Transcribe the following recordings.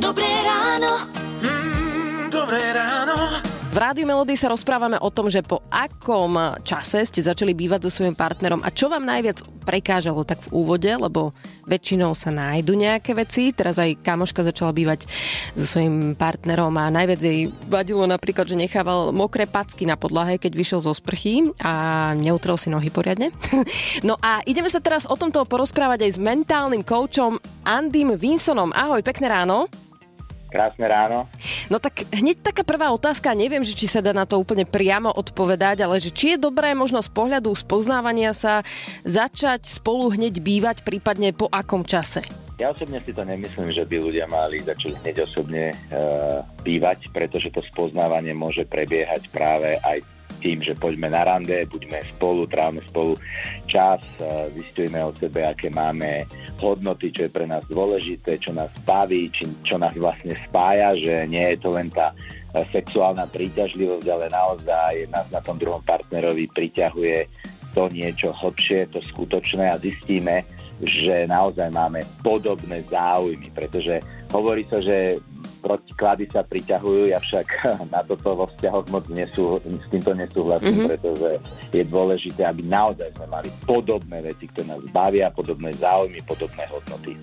Dobré ráno. Mm, dobré ráno. V Rádiu Melody sa rozprávame o tom, že po akom čase ste začali bývať so svojím partnerom a čo vám najviac prekážalo tak v úvode, lebo väčšinou sa nájdu nejaké veci. Teraz aj kamoška začala bývať so svojím partnerom a najviac jej vadilo napríklad, že nechával mokré packy na podlahe, keď vyšiel zo sprchy a neutrel si nohy poriadne. No a ideme sa teraz o tomto porozprávať aj s mentálnym koučom Andym Vinsonom. Ahoj, pekné ráno. Krásne ráno. No tak hneď taká prvá otázka, neviem, že či sa dá na to úplne priamo odpovedať, ale že či je dobré možno z pohľadu spoznávania sa začať spolu hneď bývať, prípadne po akom čase? Ja osobne si to nemyslím, že by ľudia mali začať hneď osobne e, bývať, pretože to spoznávanie môže prebiehať práve aj tým, že poďme na rande, buďme spolu, trávame spolu čas, zistujeme o sebe, aké máme hodnoty, čo je pre nás dôležité, čo nás baví, či, čo nás vlastne spája, že nie je to len tá sexuálna príťažlivosť, ale naozaj nás na tom druhom partnerovi priťahuje to niečo hlbšie, to skutočné a zistíme, že naozaj máme podobné záujmy, pretože hovorí sa, že protiklady sa priťahujú, ja však na toto vo vzťahoch moc nesú, s týmto nesúhlasím, mm-hmm. pretože je dôležité, aby naozaj sme mali podobné veci, ktoré nás bavia, podobné záujmy, podobné hodnoty.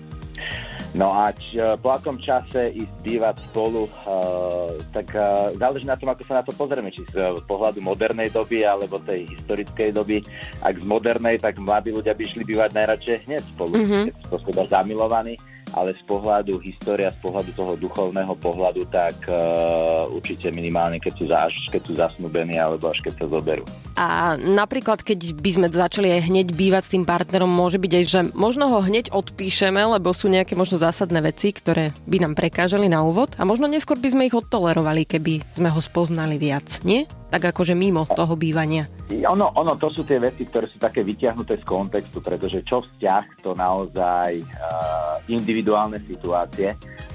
No a č, po akom čase ísť bývať spolu, uh, tak uh, záleží na tom, ako sa na to pozrieme, či z pohľadu modernej doby alebo tej historickej doby. Ak z modernej, tak mladí ľudia by išli bývať najradšej hneď spolu, mm-hmm. keď sú seba zamilovaní ale z pohľadu história, z pohľadu toho duchovného pohľadu, tak uh, určite minimálne, keď sú, až keď sú zasnúbení alebo až keď sa zoberú. A napríklad, keď by sme začali aj hneď bývať s tým partnerom, môže byť aj, že možno ho hneď odpíšeme, lebo sú nejaké možno zásadné veci, ktoré by nám prekážali na úvod a možno neskôr by sme ich odtolerovali, keby sme ho spoznali viac, nie? Tak akože mimo toho bývania? Ono, ono, to sú tie veci, ktoré sú také vyťahnuté z kontextu, pretože čo vzťah, to naozaj uh, individuálne situácie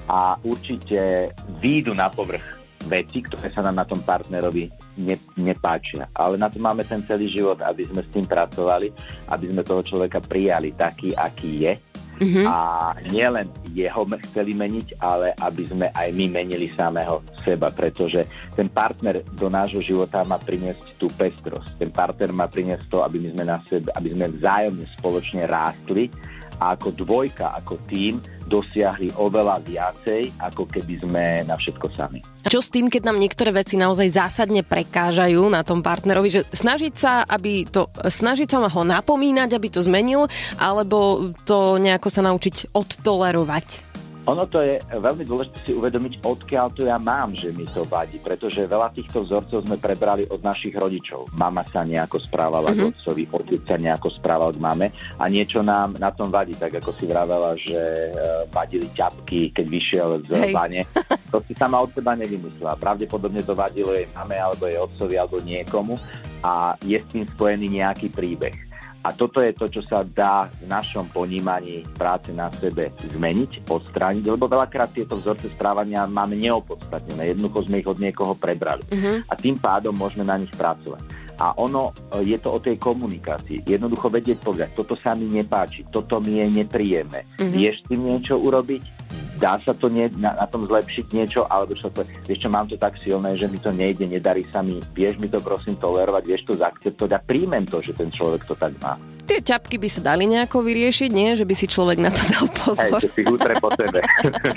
a určite výjdu na povrch veci, ktoré sa nám na tom partnerovi ne, nepáčia. Ale na to máme ten celý život, aby sme s tým pracovali, aby sme toho človeka prijali taký, aký je Mm-hmm. A nielen jeho chceli meniť, ale aby sme aj my menili samého seba, pretože ten partner do nášho života má priniesť tú pestrosť. Ten partner má priniesť to, aby, my sme, na sebe, aby sme vzájomne spoločne rástli a ako dvojka, ako tým dosiahli oveľa viacej, ako keby sme na všetko sami. Čo s tým, keď nám niektoré veci naozaj zásadne prekážajú na tom partnerovi, že snažiť sa, aby to, snažiť sa ho napomínať, aby to zmenil, alebo to nejako sa naučiť odtolerovať? Ono to je veľmi dôležité si uvedomiť, odkiaľ to ja mám, že mi to vadí, pretože veľa týchto vzorcov sme prebrali od našich rodičov. Mama sa nejako správala mm-hmm. k otcovi, otec sa nejako správal k mame a niečo nám na tom vadí, tak ako si vravela, že uh, vadili ťapky, keď vyšiel z Hej. To si sama od seba nevymyslela. Pravdepodobne to vadilo jej mame, alebo jej otcovi, alebo niekomu a je s tým spojený nejaký príbeh. A toto je to, čo sa dá v našom ponímaní práce na sebe zmeniť, odstrániť, lebo veľakrát tieto vzorce správania máme neopodstatnené. Jednoducho sme ich od niekoho prebrali. Uh-huh. A tým pádom môžeme na nich pracovať. A ono je to o tej komunikácii. Jednoducho vedieť povedať, toto sa mi nepáči, toto mi je nepríjemné. Uh-huh. Vieš tým niečo urobiť? Dá sa to nie, na, na tom zlepšiť niečo, alebo čo to, vieš čo, mám to tak silné, že mi to nejde, nedarí sa mi, vieš mi to prosím tolerovať, vieš to zaakceptovať a príjmem to, že ten človek to tak má. Tie ťapky by sa dali nejako vyriešiť, nie? Že by si človek na to dal pozor. Hej, si po tebe.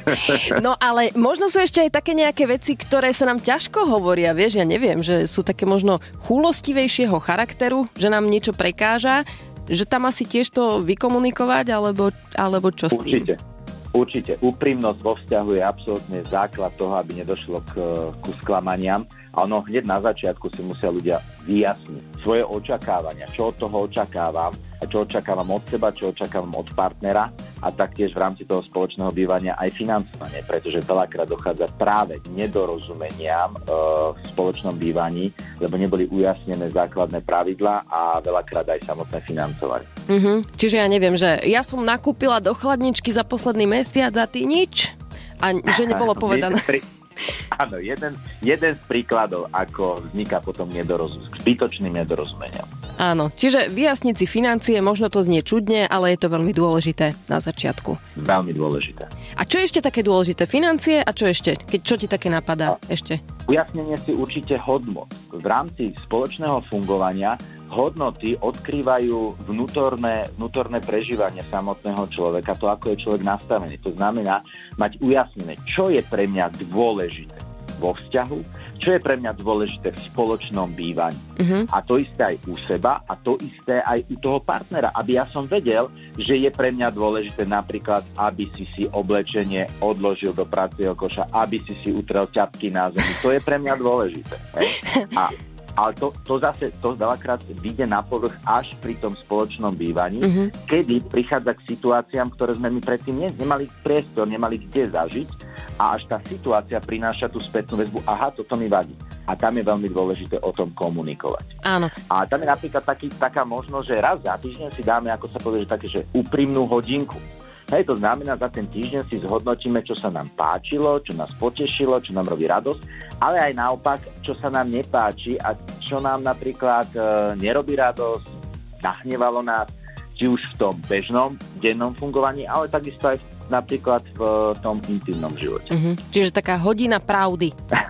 no ale možno sú ešte aj také nejaké veci, ktoré sa nám ťažko hovoria, vieš, ja neviem, že sú také možno chulostivejšieho charakteru, že nám niečo prekáža, že tam asi tiež to vykomunikovať, alebo, alebo čo s tým? Určite. Určite, úprimnosť vo vzťahu je absolútne základ toho, aby nedošlo k, ku sklamaniam. A ono hneď na začiatku si musia ľudia vyjasniť svoje očakávania, čo od toho očakávam, čo očakávam od seba, čo očakávam od partnera a taktiež v rámci toho spoločného bývania aj financovanie, pretože veľakrát dochádza práve k nedorozumeniam e, v spoločnom bývaní, lebo neboli ujasnené základné pravidlá a veľakrát aj samotné financovanie. Mm-hmm. Čiže ja neviem, že ja som nakúpila do chladničky za posledný mesiac a ty nič? A že nebolo povedané. Áno, jeden, jeden z príkladov, ako vzniká potom nedorozum, zbytočným nedorozumeniam. Áno, čiže vyjasniť si financie, možno to znie čudne, ale je to veľmi dôležité na začiatku. Veľmi dôležité. A čo ešte také dôležité? Financie a čo ešte? Keď, čo ti také napadá a... ešte? Ujasnenie si určite hodnot. V rámci spoločného fungovania hodnoty odkrývajú vnútorné, vnútorné prežívanie samotného človeka, to ako je človek nastavený. To znamená mať ujasnené, čo je pre mňa dôležité vo vzťahu, čo je pre mňa dôležité v spoločnom bývaní. Uh-huh. A to isté aj u seba a to isté aj u toho partnera, aby ja som vedel, že je pre mňa dôležité napríklad, aby si si oblečenie odložil do pracieho koša, aby si si utrel ťapky na zemi. To je pre mňa dôležité. Hej? A ale to, to zase to veľakrát vyjde na povrch až pri tom spoločnom bývaní, uh-huh. kedy prichádza k situáciám, ktoré sme my predtým ne, nemali priestor, nemali kde zažiť a až tá situácia prináša tú spätnú väzbu, aha, toto mi vadí. A tam je veľmi dôležité o tom komunikovať. Áno. A tam je napríklad taký, taká možnosť, že raz za týždeň si dáme, ako sa povie, že také, že úprimnú hodinku. Hej, to znamená, za ten týždeň si zhodnotíme, čo sa nám páčilo, čo nás potešilo, čo nám robí radosť, ale aj naopak, čo sa nám nepáči a čo nám napríklad e, nerobí radosť, nahnevalo nás, či už v tom bežnom dennom fungovaní, ale takisto aj napríklad v tom intimnom živote. Uh-huh. Čiže taká hodina pravdy.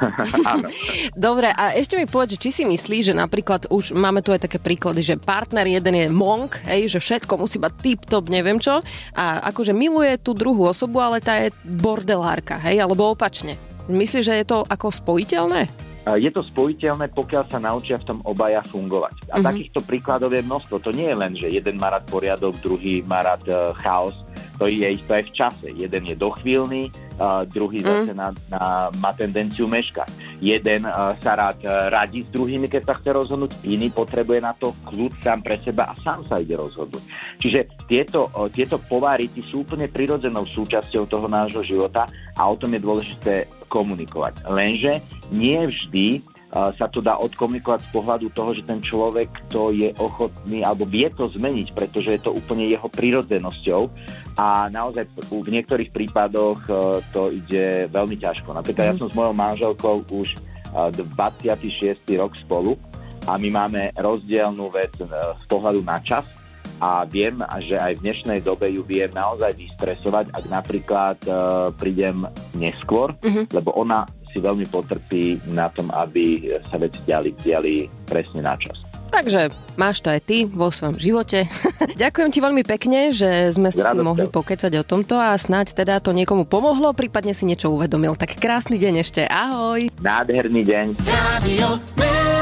Dobre, a ešte mi povedz, či si myslíš, že napríklad už máme tu aj také príklady, že partner jeden je monk, hej, že všetko musí mať tip-top, neviem čo, a akože miluje tú druhú osobu, ale tá je bordelárka, hej, alebo opačne. Myslíš, že je to ako spojiteľné? Je to spojiteľné, pokiaľ sa naučia v tom obaja fungovať. A uh-huh. takýchto príkladov je množstvo. To nie je len, že jeden má rád poriadok, druhý má rád uh, chaos to je isto aj v čase. Jeden je dochvíľný, uh, druhý mm. zase na, na, má tendenciu meškať. Jeden sa rád uh, radí s druhými, keď sa chce rozhodnúť, iný potrebuje na to kľud sám pre seba a sám sa ide rozhodnúť. Čiže tieto, uh, tieto povárity sú úplne prirodzenou súčasťou toho nášho života a o tom je dôležité komunikovať. Lenže nie vždy sa to dá odkomunikovať z pohľadu toho, že ten človek to je ochotný alebo vie to zmeniť, pretože je to úplne jeho prírodzenosťou a naozaj v niektorých prípadoch e, to ide veľmi ťažko. Napríklad ja mhm. som s mojou manželkou už 26. E, rok spolu a my máme rozdielnú vec e, z pohľadu na čas a viem, že aj v dnešnej dobe ju viem naozaj vystresovať, ak napríklad uh, prídem neskôr, uh-huh. lebo ona si veľmi potrpí na tom, aby sa veci diali, diali presne na čas. Takže máš to aj ty vo svojom živote. Ďakujem ti veľmi pekne, že sme si Radosť. mohli pokecať o tomto a snáď teda to niekomu pomohlo, prípadne si niečo uvedomil. Tak krásny deň ešte, ahoj. Nádherný deň. Radio